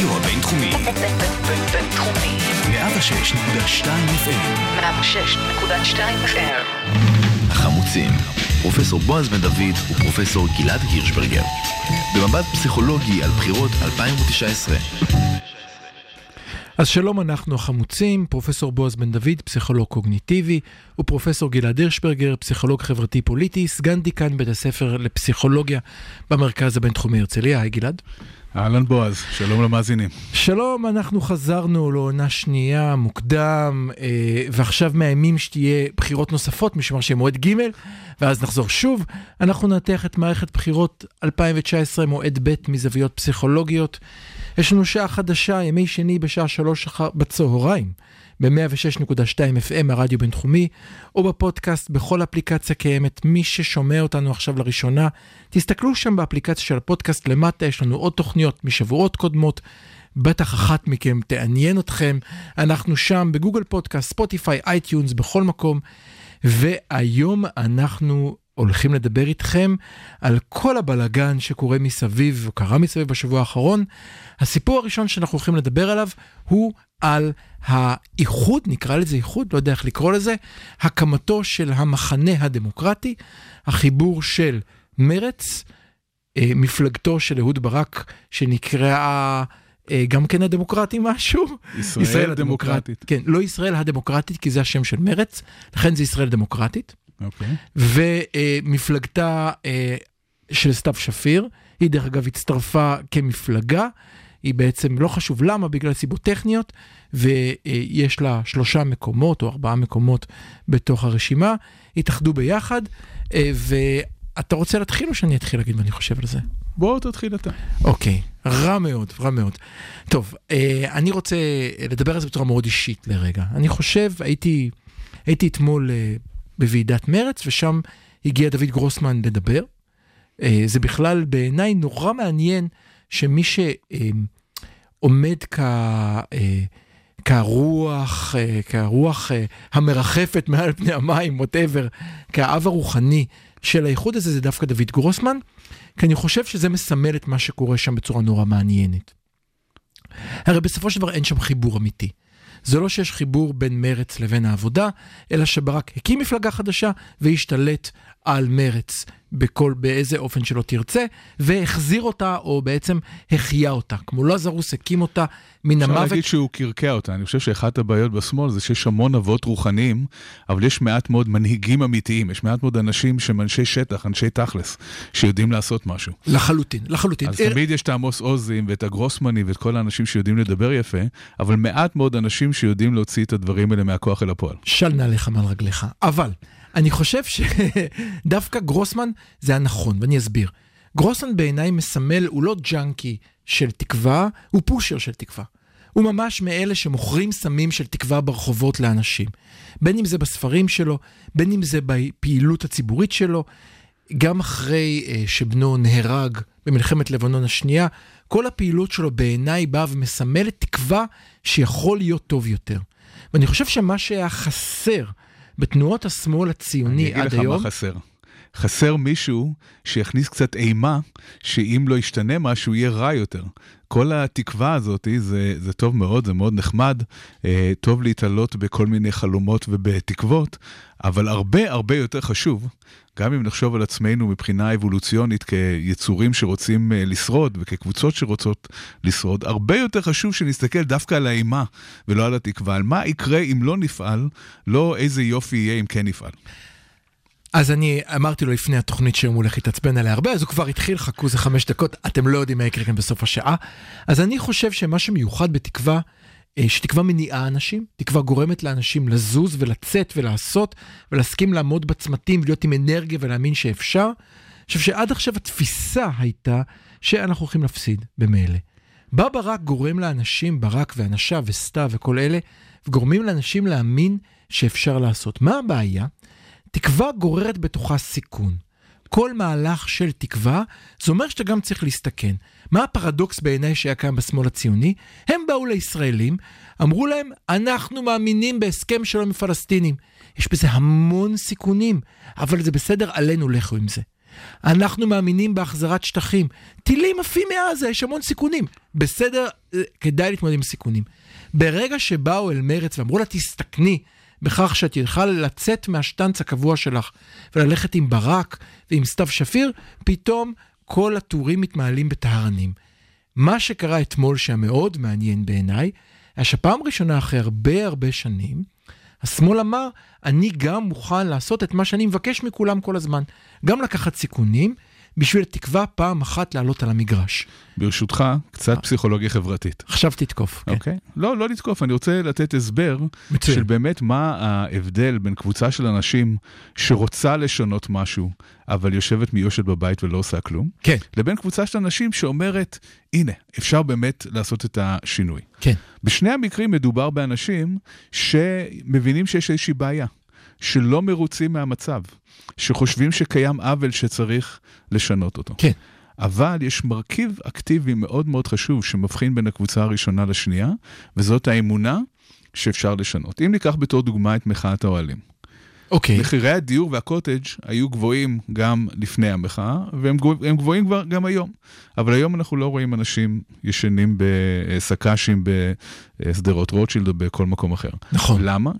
הרדיו הבינתחומי. בינתחומי. 106.2 FM. 106.2 FM. החמוצים, פרופסור בועז בן דוד ופרופסור גלעד הירשברגר. במבט פסיכולוגי על בחירות 2019. אז שלום, אנחנו החמוצים, פרופסור בועז בן דוד, פסיכולוג קוגניטיבי, ופרופסור גלעד הירשברגר, פסיכולוג חברתי-פוליטי, סגן דיקן בית הספר לפסיכולוגיה במרכז הבינתחומי הרצליה. היי גלעד. אהלן בועז, שלום למאזינים. שלום, אנחנו חזרנו לעונה שנייה מוקדם, אה, ועכשיו מאיימים שתהיה בחירות נוספות, משמר שיהיה מועד ג', ואז נחזור שוב. אנחנו ננתח את מערכת בחירות 2019, מועד ב' מזוויות פסיכולוגיות. יש לנו שעה חדשה, ימי שני בשעה שלוש אחר בצהריים, ב-106.2 FM, הרדיו בינתחומי, או בפודקאסט בכל אפליקציה קיימת. מי ששומע אותנו עכשיו לראשונה, תסתכלו שם באפליקציה של הפודקאסט למטה, יש לנו עוד תוכניות משבועות קודמות. בטח אחת מכם תעניין אתכם. אנחנו שם בגוגל פודקאסט, ספוטיפיי, iTunes, בכל מקום. והיום אנחנו הולכים לדבר איתכם על כל הבלגן שקורה מסביב, או קרה מסביב בשבוע האחרון. הסיפור הראשון שאנחנו הולכים לדבר עליו הוא על האיחוד, נקרא לזה איחוד, לא יודע איך לקרוא לזה, הקמתו של המחנה הדמוקרטי, החיבור של מרץ, אה, מפלגתו של אהוד ברק, שנקראה... אה, גם כן הדמוקרטי משהו? ישראל, ישראל הדמוקרטית. כן, לא ישראל הדמוקרטית, כי זה השם של מרץ, לכן זה ישראל דמוקרטית. אוקיי. ומפלגתה אה, של סתיו שפיר, היא דרך אגב הצטרפה כמפלגה, היא בעצם לא חשוב למה, בגלל סיבות טכניות, ויש לה שלושה מקומות או ארבעה מקומות בתוך הרשימה, התאחדו ביחד, אה, ואתה רוצה להתחיל או שאני אתחיל להגיד מה אני חושב על זה? בוא תתחיל אתה. אוקיי, רע מאוד, רע מאוד. טוב, אה, אני רוצה לדבר על זה בצורה מאוד אישית לרגע. אני חושב, הייתי, הייתי אתמול בוועידת מרץ, ושם הגיע דוד גרוסמן לדבר. אה, זה בכלל בעיניי נורא מעניין שמי שעומד כ... אה, כרוח, אה, כרוח המרחפת מעל פני המים, ווטאבר, כאב הרוחני של האיחוד הזה, זה דווקא דוד גרוסמן, כי אני חושב שזה מסמל את מה שקורה שם בצורה נורא מעניינת. הרי בסופו של דבר אין שם חיבור אמיתי. זה לא שיש חיבור בין מרץ לבין העבודה, אלא שברק הקים מפלגה חדשה והשתלט על מרץ בכל, באיזה אופן שלא תרצה, והחזיר אותה, או בעצם החיה אותה. כמו לזרוס הקים אותה מן המוות. אפשר להגיד שהוא קרקע אותה. אני חושב שאחת הבעיות בשמאל זה שיש המון אבות רוחניים, אבל יש מעט מאוד מנהיגים אמיתיים. יש מעט מאוד אנשים שהם אנשי שטח, אנשי תכלס, שיודעים לעשות משהו. לחלוטין, לחלוטין. אז תמיד יש את העמוס עוזים ואת הגרוסמני ואת כל האנשים שיודעים לדבר יפה, אבל מעט מאוד אנשים שיודעים להוציא את הדברים האלה מהכוח אל הפועל. של נעליך מעל רגליך. אבל... אני חושב שדווקא גרוסמן זה הנכון, ואני אסביר. גרוסמן בעיניי מסמל, הוא לא ג'אנקי של תקווה, הוא פושר של תקווה. הוא ממש מאלה שמוכרים סמים של תקווה ברחובות לאנשים. בין אם זה בספרים שלו, בין אם זה בפעילות הציבורית שלו. גם אחרי uh, שבנו נהרג במלחמת לבנון השנייה, כל הפעילות שלו בעיניי באה ומסמלת תקווה שיכול להיות טוב יותר. ואני חושב שמה שהיה חסר בתנועות השמאל הציוני עד היום... אני אגיד לך מה חסר. חסר מישהו שיכניס קצת אימה, שאם לא ישתנה משהו, יהיה רע יותר. כל התקווה הזאת, זה, זה טוב מאוד, זה מאוד נחמד, אה, טוב להתעלות בכל מיני חלומות ובתקוות, אבל הרבה הרבה יותר חשוב, גם אם נחשוב על עצמנו מבחינה אבולוציונית כיצורים שרוצים אה, לשרוד וכקבוצות שרוצות לשרוד, הרבה יותר חשוב שנסתכל דווקא על האימה ולא על התקווה, על מה יקרה אם לא נפעל, לא איזה יופי יהיה אם כן נפעל. אז אני אמרתי לו לפני התוכנית שהוא הולך להתעצבן עליה הרבה, אז הוא כבר התחיל, חכו איזה חמש דקות, אתם לא יודעים מה יקרה כאן בסוף השעה. אז אני חושב שמה שמיוחד בתקווה, אה, שתקווה מניעה אנשים, תקווה גורמת לאנשים לזוז ולצאת ולעשות, ולהסכים לעמוד בצמתים ולהיות עם אנרגיה ולהאמין שאפשר. אני חושב שעד עכשיו התפיסה הייתה שאנחנו הולכים להפסיד במילא. בא ברק גורם לאנשים, ברק ואנשיו וסתיו וכל אלה, וגורמים לאנשים להאמין שאפשר לעשות. מה הבעיה? תקווה גוררת בתוכה סיכון. כל מהלך של תקווה, זה אומר שאתה גם צריך להסתכן. מה הפרדוקס בעיניי שהיה קיים בשמאל הציוני? הם באו לישראלים, אמרו להם, אנחנו מאמינים בהסכם שלום עם פלסטינים. יש בזה המון סיכונים, אבל זה בסדר, עלינו לכו עם זה. אנחנו מאמינים בהחזרת שטחים. טילים עפים מעזה, יש המון סיכונים. בסדר, אה, כדאי להתמודד עם סיכונים. ברגע שבאו אל מרץ ואמרו לה, תסתכני בכך שאת יכולה לצאת מהשטנץ הקבוע שלך וללכת עם ברק ועם סתיו שפיר, פתאום כל הטורים מתמעלים בטהרנים. מה שקרה אתמול שהיה מאוד מעניין בעיניי, היה שפעם ראשונה אחרי הרבה הרבה שנים, השמאל אמר, אני גם מוכן לעשות את מה שאני מבקש מכולם כל הזמן. גם לקחת סיכונים, בשביל תקווה פעם אחת לעלות על המגרש. ברשותך, קצת פסיכולוגיה חברתית. עכשיו תתקוף. כן. אוקיי? לא, לא לתקוף, אני רוצה לתת הסבר מצוין. של באמת מה ההבדל בין קבוצה של אנשים שרוצה לשנות משהו, אבל יושבת מיושת בבית ולא עושה כלום, כן, לבין קבוצה של אנשים שאומרת, הנה, אפשר באמת לעשות את השינוי. כן. בשני המקרים מדובר באנשים שמבינים שיש איזושהי בעיה, שלא מרוצים מהמצב, שחושבים שקיים עוול שצריך לשנות אותו. כן. אבל יש מרכיב אקטיבי מאוד מאוד חשוב שמבחין בין הקבוצה הראשונה לשנייה, וזאת האמונה שאפשר לשנות. אם ניקח בתור דוגמה את מחאת האוהלים. אוקיי. מחירי הדיור והקוטג' היו גבוהים גם לפני המחאה, והם גבוה- הם גבוהים כבר גם היום. אבל היום אנחנו לא רואים אנשים ישנים בסק"שים בשדרות רוטשילד או בכל מקום אחר. נכון. למה?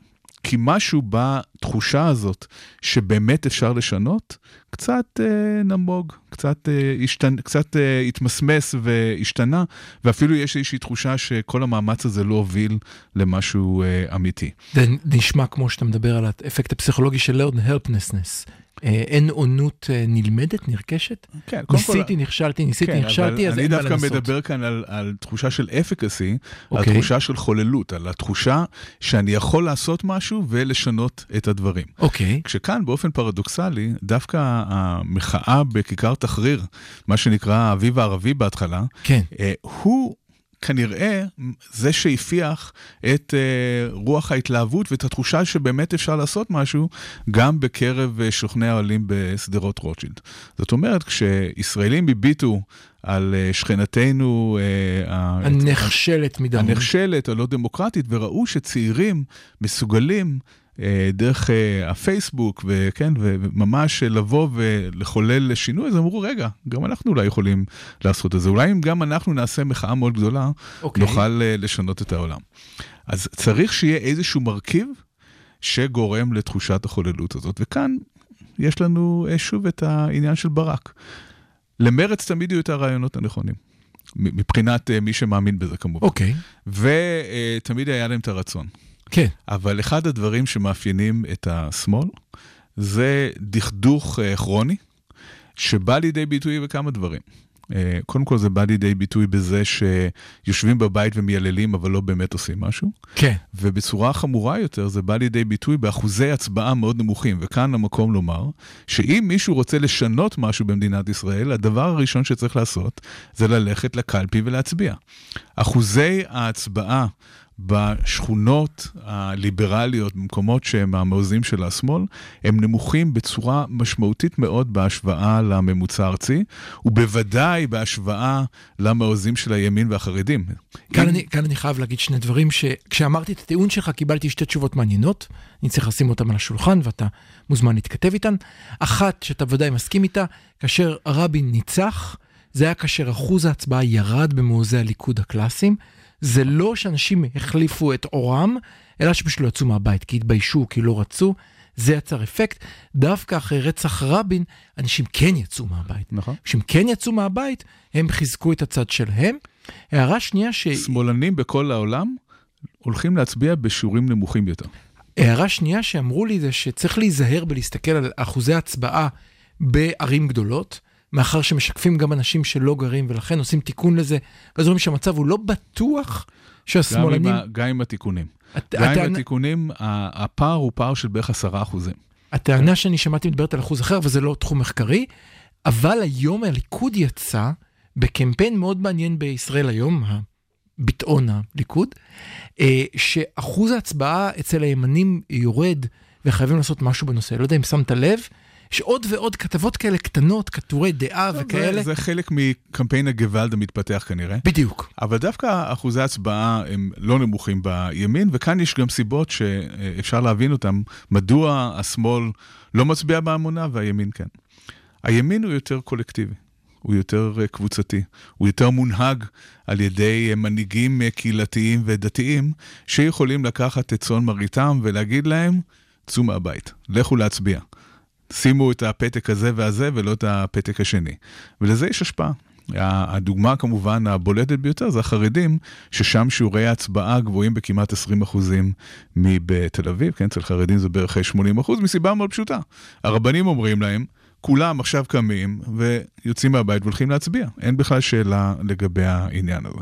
כי משהו בתחושה הזאת שבאמת אפשר לשנות, קצת אה, נמוג, קצת, אה, השתנ... קצת אה, התמסמס והשתנה, ואפילו יש איזושהי תחושה שכל המאמץ הזה לא הוביל למשהו אה, אמיתי. זה נשמע כמו שאתה מדבר על האפקט הפסיכולוגי של learn helplessness. אה, אין עונות אה, נלמדת, נרכשת? כן, ניסיתי, נכשלתי, ניסיתי, כן, נכשלתי, אז אני אין מה דווקא לנסות. מדבר כאן על, על תחושה של אפקסי, על אוקיי. תחושה של חוללות, על התחושה שאני יכול לעשות משהו ולשנות את הדברים. אוקיי, כשכאן באופן פרדוקסלי, דווקא המחאה בכיכר תחריר, מה שנקרא האביב הערבי בהתחלה, כן. אה, הוא כנראה זה שהפיח את אה, רוח ההתלהבות ואת התחושה שבאמת אפשר לעשות משהו גם בקרב אה, שוכני האוהלים בשדרות רוטשילד. זאת אומרת, כשישראלים הביטו על אה, שכנתנו אה, הנחשלת מדרום. הנחשלת, הלא דמוקרטית, וראו שצעירים מסוגלים דרך אה, הפייסבוק, וכן, וממש לבוא ולחולל שינוי, אז אמרו, רגע, גם אנחנו אולי יכולים לעשות את זה. אולי אם גם אנחנו נעשה מחאה מאוד גדולה, אוקיי. נוכל אה, לשנות את העולם. אז צריך שיהיה איזשהו מרכיב שגורם לתחושת החוללות הזאת. וכאן יש לנו אה, שוב את העניין של ברק. למרץ תמיד יהיו את הרעיונות הנכונים. מבחינת אה, מי שמאמין בזה כמובן. אוקיי, ותמיד היה להם את הרצון. כן. אבל אחד הדברים שמאפיינים את השמאל זה דכדוך אה, כרוני, שבא לידי ביטוי בכמה דברים. אה, קודם כל זה בא לידי ביטוי בזה שיושבים בבית ומייללים אבל לא באמת עושים משהו. כן. ובצורה חמורה יותר זה בא לידי ביטוי באחוזי הצבעה מאוד נמוכים. וכאן המקום לומר שאם מישהו רוצה לשנות משהו במדינת ישראל, הדבר הראשון שצריך לעשות זה ללכת לקלפי ולהצביע. אחוזי ההצבעה בשכונות הליברליות, במקומות שהם המעוזים של השמאל, הם נמוכים בצורה משמעותית מאוד בהשוואה לממוצע הארצי, ובוודאי בהשוואה למעוזים של הימין והחרדים. כאן אם- אני, כאן אני חייב להגיד שני דברים שכשאמרתי את הטיעון שלך קיבלתי שתי תשובות מעניינות, אני צריך לשים אותן על השולחן ואתה מוזמן להתכתב איתן. אחת שאתה ודאי מסכים איתה, כאשר רבין ניצח, זה היה כאשר אחוז ההצבעה ירד במעוזי הליכוד הקלאסיים. זה לא שאנשים החליפו את עורם, אלא שפשוט לא יצאו מהבית, כי התביישו, כי לא רצו. זה יצר אפקט. דווקא אחרי רצח רבין, אנשים כן יצאו מהבית. נכון. כשהם כן יצאו מהבית, הם חיזקו את הצד שלהם. הערה שנייה, ש... שמאלנים בכל העולם הולכים להצביע בשיעורים נמוכים יותר. הערה שנייה שאמרו לי זה שצריך להיזהר בלהסתכל על אחוזי הצבעה בערים גדולות, מאחר שמשקפים גם אנשים שלא גרים ולכן עושים תיקון לזה, ואז רואים שהמצב הוא לא בטוח גם עם, שהשמאלנים... ה, גם עם התיקונים. הט- גם עם הטענה- התיקונים, ה- הפער הוא פער של בערך עשרה אחוזים. הטענה שאני שמעתי מדברת על אחוז אחר, וזה לא תחום מחקרי, אבל היום הליכוד יצא בקמפיין מאוד מעניין בישראל היום, ביטאון הליכוד, אה, שאחוז ההצבעה אצל הימנים יורד וחייבים לעשות משהו בנושא. לא יודע אם שמת לב, יש עוד ועוד כתבות כאלה קטנות, כתורי דעה וכאלה. זה, זה חלק מקמפיין הגוואלד המתפתח כנראה. בדיוק. אבל דווקא אחוזי ההצבעה הם לא נמוכים בימין, וכאן יש גם סיבות שאפשר להבין אותן, מדוע השמאל לא מצביע בהמונה והימין כן. הימין הוא יותר קולקטיבי. הוא יותר אה, קבוצתי, הוא יותר מונהג על ידי אה, מנהיגים אה, קהילתיים ודתיים, שיכולים לקחת את צאן מרעיתם ולהגיד להם, צאו מהבית, לכו להצביע. שימו את הפתק הזה והזה ולא את הפתק השני. ולזה יש השפעה. הדוגמה כמובן הבולטת ביותר זה החרדים, ששם שיעורי ההצבעה גבוהים בכמעט 20 אחוזים מבתל אביב, כן, אצל חרדים זה בערך 80 אחוז, מסיבה מאוד פשוטה. הרבנים אומרים להם, כולם עכשיו קמים ויוצאים מהבית והולכים להצביע. אין בכלל שאלה לגבי העניין הזה.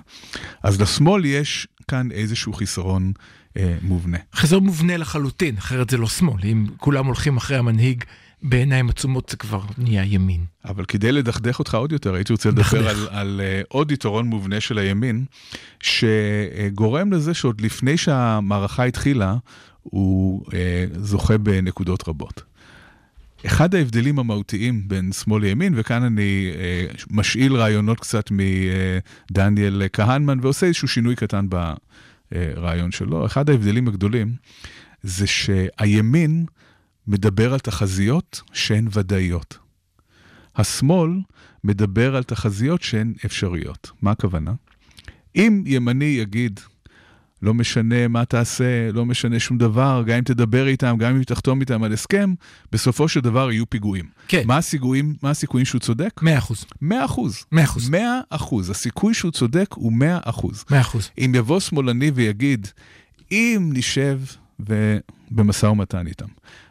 אז לשמאל יש כאן איזשהו חיסרון אה, מובנה. חיסרון מובנה לחלוטין, אחרת זה לא שמאל. אם כולם הולכים אחרי המנהיג בעיניים עצומות זה כבר נהיה ימין. אבל כדי לדכדך אותך עוד יותר, הייתי רוצה לדבר על, על uh, עוד יתרון מובנה של הימין, שגורם לזה שעוד לפני שהמערכה התחילה, הוא uh, זוכה בנקודות רבות. אחד ההבדלים המהותיים בין שמאל לימין, וכאן אני אה, משאיל רעיונות קצת מדניאל כהנמן ועושה איזשהו שינוי קטן ברעיון שלו, אחד ההבדלים הגדולים זה שהימין מדבר על תחזיות שהן ודאיות. השמאל מדבר על תחזיות שהן אפשריות. מה הכוונה? אם ימני יגיד, לא משנה מה תעשה, לא משנה שום דבר, גם אם תדבר איתם, גם אם תחתום איתם על הסכם, בסופו של דבר יהיו פיגועים. כן. מה הסיכויים, מה הסיכויים שהוא צודק? 100 אחוז. 100 אחוז. 100 אחוז. 100 אחוז. הסיכוי שהוא צודק הוא 100 אחוז. 100 אחוז. אם יבוא שמאלני ויגיד, אם נשב במשא ומתן איתם,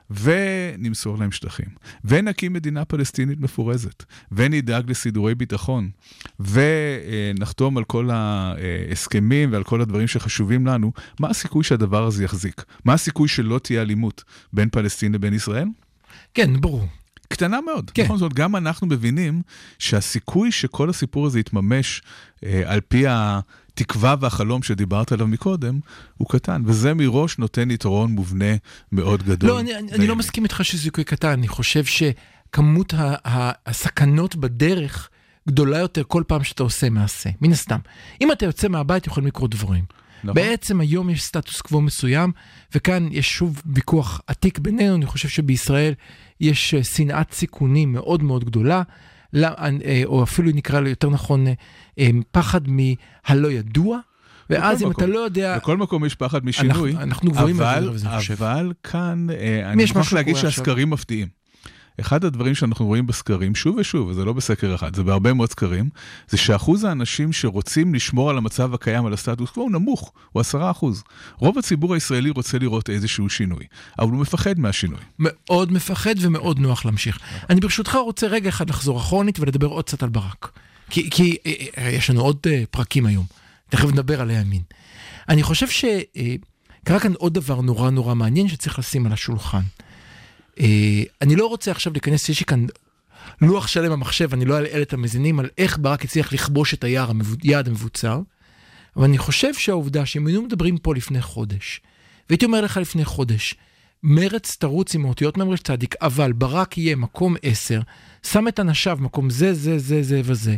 ונמסור להם שטחים, ונקים מדינה פלסטינית מפורזת, ונדאג לסידורי ביטחון, ונחתום על כל ההסכמים ועל כל הדברים שחשובים לנו, מה הסיכוי שהדבר הזה יחזיק? מה הסיכוי שלא תהיה אלימות בין פלסטין לבין ישראל? כן, ברור. קטנה מאוד. כן. נכון, זאת גם אנחנו מבינים שהסיכוי שכל הסיפור הזה יתממש אה, על פי התקווה והחלום שדיברת עליו מקודם, הוא קטן, וזה מראש נותן יתרון מובנה מאוד גדול. לא, אני, אני, אני לא מסכים איתך שזה סיכוי קטן, אני חושב שכמות ה, ה, הסכנות בדרך גדולה יותר כל פעם שאתה עושה מעשה, מן הסתם. אם אתה יוצא מהבית יכולים לקרות דברים. נכון. בעצם היום יש סטטוס קוו מסוים, וכאן יש שוב ויכוח עתיק בינינו, אני חושב שבישראל יש אה, שנאת סיכונים מאוד מאוד גדולה, לא- אה, או אפילו נקרא לו יותר נכון, אה, פחד מהלא ידוע, ואז אם מקום. אתה לא יודע... בכל מקום יש פחד משינוי, אנחנו- אנחנו גבוהים אבל, חושב. אבל כאן, אה, אני מוכרח להגיד. שהסקרים מפתיעים. אחד הדברים שאנחנו רואים בסקרים, שוב ושוב, וזה לא בסקר אחד, זה בהרבה מאוד סקרים, זה שאחוז האנשים שרוצים לשמור על המצב הקיים, על הסטטוס קוו, הוא נמוך, הוא עשרה אחוז. רוב הציבור הישראלי רוצה לראות איזשהו שינוי, אבל הוא מפחד מהשינוי. מאוד מפחד ומאוד נוח להמשיך. אני ברשותך רוצה רגע אחד לחזור אחורנית ולדבר עוד קצת על ברק. כי, כי אה, אה, יש לנו עוד אה, פרקים היום, תכף נדבר על הימין. אני חושב שקרה כאן עוד דבר נורא נורא מעניין שצריך לשים על השולחן. אה, אני לא רוצה עכשיו להיכנס, יש לי כאן לוח שלם במחשב, אני לא אלעל את המזינים על איך ברק הצליח לכבוש את היער, היעד המבוצר, אבל אני חושב שהעובדה שאם היינו מדברים פה לפני חודש, והייתי אומר לך לפני חודש, מרץ תרוץ עם האותיות ממרש צדיק, אבל ברק יהיה מקום עשר, שם את אנשיו מקום זה, זה, זה, זה וזה.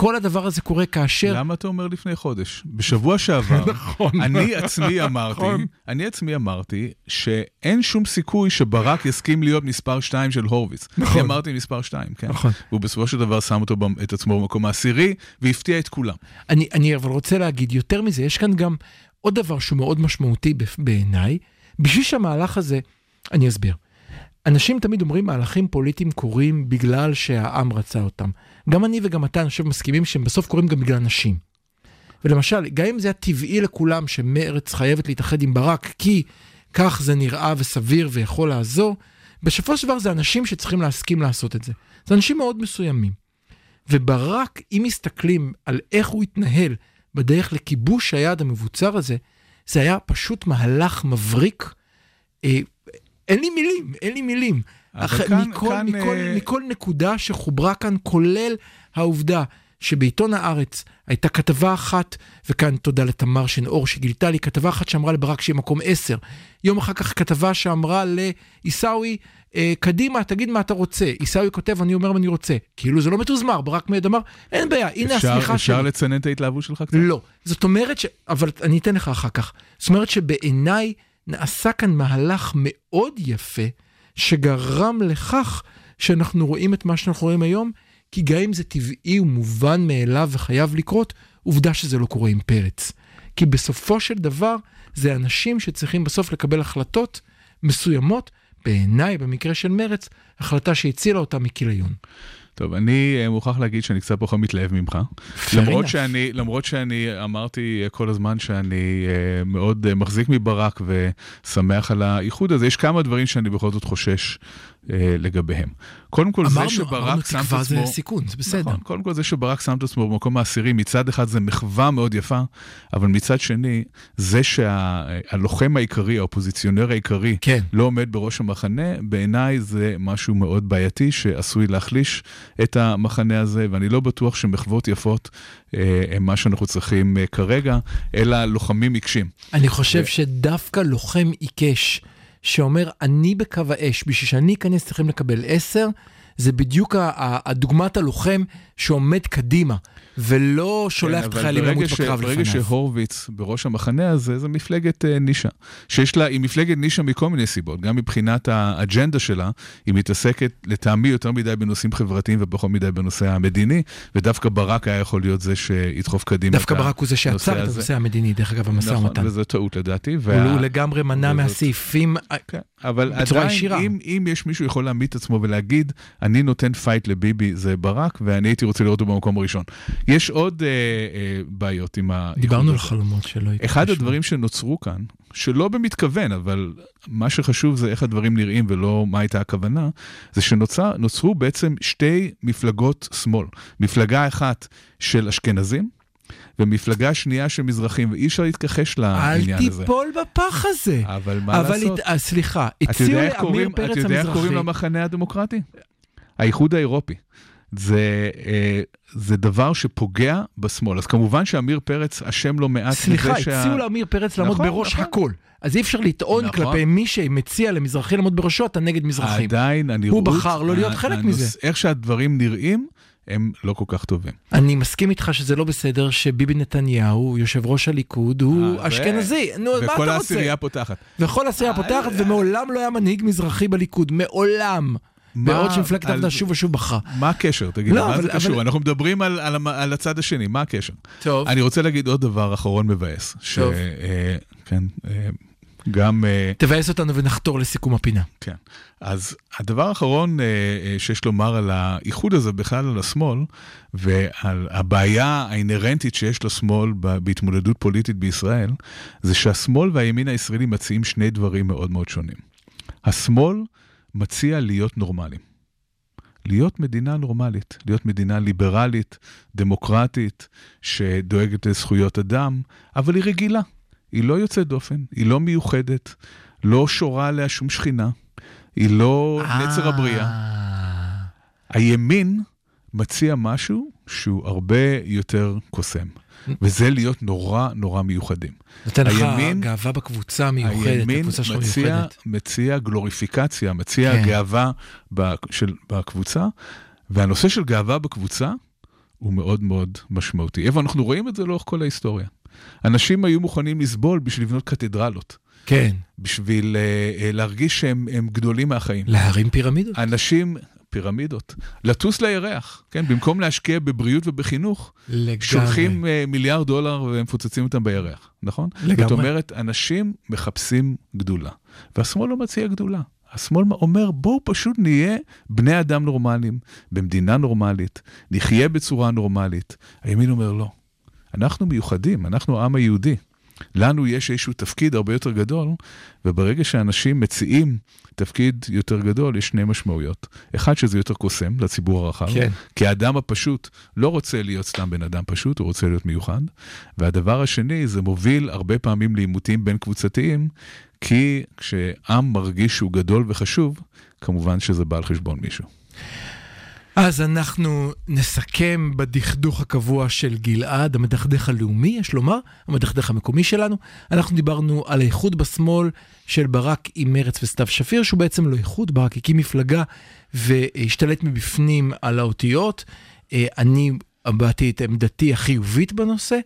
כל הדבר הזה קורה כאשר... למה אתה אומר לפני חודש? בשבוע שעבר, נכון. אני עצמי אמרתי, נכון. אני עצמי אמרתי שאין שום סיכוי שברק יסכים להיות מספר 2 של הורוביץ. נכון. אני אמרתי מספר 2, כן. נכון. והוא בסופו של דבר שם אותו, במ- את עצמו במקום העשירי, והפתיע את כולם. אני, אני אבל רוצה להגיד יותר מזה, יש כאן גם עוד דבר שהוא מאוד משמעותי בעיניי. בשביל שהמהלך הזה, אני אסביר. אנשים תמיד אומרים מהלכים פוליטיים קורים בגלל שהעם רצה אותם. גם אני וגם אתה, אני חושב, מסכימים שהם בסוף קורים גם בגלל נשים. ולמשל, גם אם זה היה טבעי לכולם שמרץ חייבת להתאחד עם ברק, כי כך זה נראה וסביר ויכול לעזור, בסופו של דבר זה אנשים שצריכים להסכים לעשות את זה. זה אנשים מאוד מסוימים. וברק, אם מסתכלים על איך הוא התנהל בדרך לכיבוש היעד המבוצר הזה, זה היה פשוט מהלך מבריק. אין לי מילים, אין לי מילים. אח- כאן- מכל, כאן, מכל, אה, מכל נקודה שחוברה כאן, כולל העובדה שבעיתון הארץ הייתה כתבה אחת, וכאן תודה לתמר שנאור שגילתה לי, כתבה אחת שאמרה לברק שיהיה מקום 10. יום אחר כך כתבה שאמרה לעיסאווי, אה, קדימה, תגיד מה אתה רוצה. עיסאווי כותב, אני אומר מה אני רוצה. כאילו זה לא מתוזמר, ברק מיד אמר, אין בעיה, הנה אפשר, אפשר שלי. לצנן את ההתלהבות שלך קצת? לא. זאת אומרת ש... אבל אני אתן לך אחר כך. זאת אומרת שבעיניי נעשה כאן מהלך מאוד יפה, שגרם לכך שאנחנו רואים את מה שאנחנו רואים היום, כי גם אם זה טבעי ומובן מאליו וחייב לקרות, עובדה שזה לא קורה עם פרץ. כי בסופו של דבר, זה אנשים שצריכים בסוף לקבל החלטות מסוימות, בעיניי, במקרה של מרץ, החלטה שהצילה אותה מכיליון. טוב, אני אה, מוכרח להגיד שאני קצת פחות מתלהב ממך. למרות enough. שאני, למרות שאני אמרתי אה, כל הזמן שאני אה, מאוד מחזיק מברק ושמח על האיחוד הזה, יש כמה דברים שאני בכל זאת חושש לגביהם. קודם כל, זה אמרנו, שברק אמרנו שם את תקווה עצמו... זה סיכון, זה בסדר. נכון, קודם כל זה שברק שם את עצמו במקום העשירי, מצד אחד זה מחווה מאוד יפה, אבל מצד שני, זה שהלוחם העיקרי, האופוזיציונר העיקרי, כן. לא עומד בראש המחנה, בעיניי זה משהו מאוד בעייתי שעשוי להחליש את המחנה הזה, ואני לא בטוח שמחוות יפות אה, הם מה שאנחנו צריכים אה, כרגע, אלא לוחמים עיקשים. אני חושב ו- שדווקא לוחם עיקש, שאומר, אני בקו האש, בשביל שאני אכנס צריכים לקבל עשר, זה בדיוק הדוגמת הלוחם שעומד קדימה, ולא שולח את כן, אבל החיילים למות ש- בקרב ברגע לפניו. שהורוביץ בראש המחנה הזה, זה מפלגת אה, נישה. שיש לה, היא מפלגת נישה מכל מיני סיבות, גם מבחינת האג'נדה שלה, היא מתעסקת לטעמי יותר מדי בנושאים חברתיים ופחות מדי בנושא המדיני, ודווקא ברק היה יכול להיות זה שידחוף קדימה דווקא את ברק הוא זה שעצר את. הנושא המדיני, דרך אגב, המשא נכון, ומתן. וזו טעות לדעתי. הוא וה- הוא לגמרי מנע וזאת- מהסעיפים... כן, אבל עדיין, ישירה. אם, אם יש מישהו יכול להעמיד את עצמו ולהגיד, אני נותן fight לביבי, זה ברק, ואני הייתי רוצה לראות אותו במקום הראשון. יש עוד אה, אה, בעיות עם ה... דיברנו על. חלומות שלא התרחשו. אחד הדברים שנוצרו כאן, שלא במתכוון, אבל מה שחשוב זה איך הדברים נראים ולא מה הייתה הכוונה, זה שנוצרו בעצם שתי מפלגות שמאל. מפלגה אחת של אשכנזים, ומפלגה שנייה של מזרחים, ואי אפשר להתכחש אל לעניין הזה. תיפול בפח הזה. אבל מה אבל לעשות? הת- אה, סליחה, הציעו לעמיר פרץ אתה יודע איך קוראים המזרחי. למחנה הדמוקרטי? האיחוד האירופי. זה, אה, זה דבר שפוגע בשמאל. אז כמובן שעמיר פרץ אשם לא מעט סליחה, בזה שה... הציעו לעמיר פרץ לעמוד נכון, בראש נכון. הכל. אז אי אפשר לטעון נכון. כלפי מי שמציע למזרחי לעמוד בראשו, אתה נגד מזרחים. עדיין הנראות... בחר לא להיות חלק הנוס- מזה. איך שהדברים נראים, הם לא כל כך טובים. אני מסכים איתך שזה לא בסדר שביבי נתניהו, יושב ראש הליכוד, הוא אה, אשכנזי. נו, מה וכל אתה רוצה? העשירייה פותחת. וכל העשירייה פותחת, ומעולם לא היה מנהיג מזרחי בליכוד. מעולם. בעוד שמפלגת העבודה שוב ושוב בחרה. מה הקשר? תגיד, לא, מה אבל- זה קשור? אבל- אנחנו מדברים על, על, המ- על הצד השני, מה הקשר? טוב. אני רוצה להגיד עוד דבר אחרון מבאס. ש... טוב. אה, כן, אה, גם... אה, תבאס אותנו ונחתור לסיכום הפינה. כן. אז הדבר האחרון אה, אה, שיש לומר על האיחוד הזה, בכלל על השמאל, ועל הבעיה האינהרנטית שיש לשמאל בהתמודדות פוליטית בישראל, זה שהשמאל והימין הישראלי מציעים שני דברים מאוד מאוד שונים. השמאל מציע להיות נורמליים. להיות מדינה נורמלית, להיות מדינה ליברלית, דמוקרטית, שדואגת לזכויות אדם, אבל היא רגילה. היא לא יוצאת דופן, היא לא מיוחדת, לא שורה עליה שום שכינה, היא לא נצר הבריאה. אה. הימין מציע משהו שהוא הרבה יותר קוסם, וזה להיות נורא נורא מיוחדים. נותן לך הימין- גאווה בקבוצה מיוחדת, הימין הקבוצה שלך מיוחדת. מציע גלוריפיקציה, מציע כן. גאווה של, בקבוצה, והנושא של גאווה בקבוצה הוא מאוד מאוד משמעותי. איפה אנחנו רואים את זה לאורך כל ההיסטוריה. אנשים היו מוכנים לסבול בשביל לבנות קתדרלות, כן, בשביל uh, להרגיש שהם הם גדולים מהחיים. להרים פירמידות. אנשים, פירמידות, לטוס לירח, כן? במקום להשקיע בבריאות ובחינוך, לגמרי. שולחים uh, מיליארד דולר ומפוצצים אותם בירח, נכון? לגמרי. זאת אומרת, אנשים מחפשים גדולה, והשמאל לא מציע גדולה. השמאל אומר, בואו פשוט נהיה בני אדם נורמליים, במדינה נורמלית, נחיה בצורה נורמלית. הימין אומר, לא. אנחנו מיוחדים, אנחנו העם היהודי. לנו יש איזשהו תפקיד הרבה יותר גדול, וברגע שאנשים מציעים תפקיד יותר גדול, יש שני משמעויות. אחד, שזה יותר קוסם לציבור הרחב, כן. כי האדם הפשוט לא רוצה להיות סתם בן אדם פשוט, הוא רוצה להיות מיוחד. והדבר השני, זה מוביל הרבה פעמים לעימותים בין קבוצתיים, כי כשעם מרגיש שהוא גדול וחשוב, כמובן שזה בא על חשבון מישהו. אז אנחנו נסכם בדכדוך הקבוע של גלעד, המדכדך הלאומי, יש לומר, המדכדך המקומי שלנו. אנחנו דיברנו על האיחוד בשמאל של ברק עם מרץ וסתיו שפיר, שהוא בעצם לא איחוד, ברק הקים מפלגה והשתלט מבפנים על האותיות. אה, אני הבעתי את עמדתי החיובית בנושא,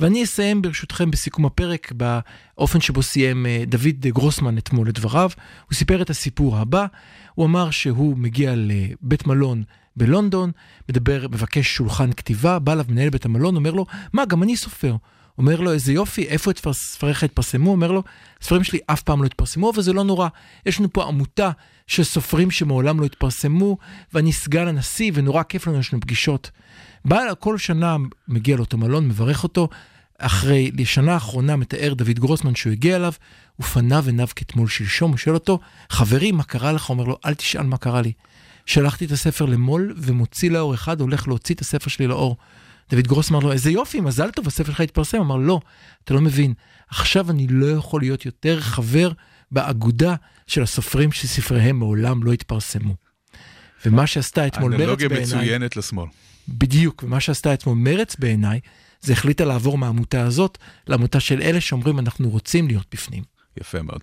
ואני אסיים ברשותכם בסיכום הפרק באופן שבו סיים אה, דוד גרוסמן אתמול את דבריו. הוא סיפר את הסיפור הבא, הוא אמר שהוא מגיע לבית מלון בלונדון, מדבר, מבקש שולחן כתיבה, בא אליו מנהל בית המלון, אומר לו, מה, גם אני סופר. אומר לו, איזה יופי, איפה את ספריך התפרסמו? אומר לו, הספרים שלי אף פעם לא התפרסמו, אבל זה לא נורא. יש לנו פה עמותה של סופרים שמעולם לא התפרסמו, ואני סגן הנשיא, ונורא כיף לנו, יש לנו פגישות. בא כל שנה, מגיע לאותו מלון, מברך אותו. אחרי, לשנה האחרונה מתאר דוד גרוסמן שהוא הגיע אליו, ופניו עיניו כתמול שלשום, הוא שואל אותו, חברי, מה קרה לך? אומר לו, אל תשאל מה קרה לי. שלחתי את הספר למו"ל ומוציא לאור אחד, הולך להוציא את הספר שלי לאור. דוד גרוס אמר לו, איזה יופי, מזל טוב, הספר שלך התפרסם. אמר, לא, אתה לא מבין, עכשיו אני לא יכול להיות יותר חבר באגודה של הסופרים שספריהם מעולם לא התפרסמו. ומה שעשתה אתמול מרץ בעיניי... אנלוגיה מצוינת לשמאל. בדיוק, ומה שעשתה אתמול מרץ בעיניי, זה החליטה לעבור מהעמותה הזאת לעמותה של אלה שאומרים אנחנו רוצים להיות בפנים. יפה מאוד.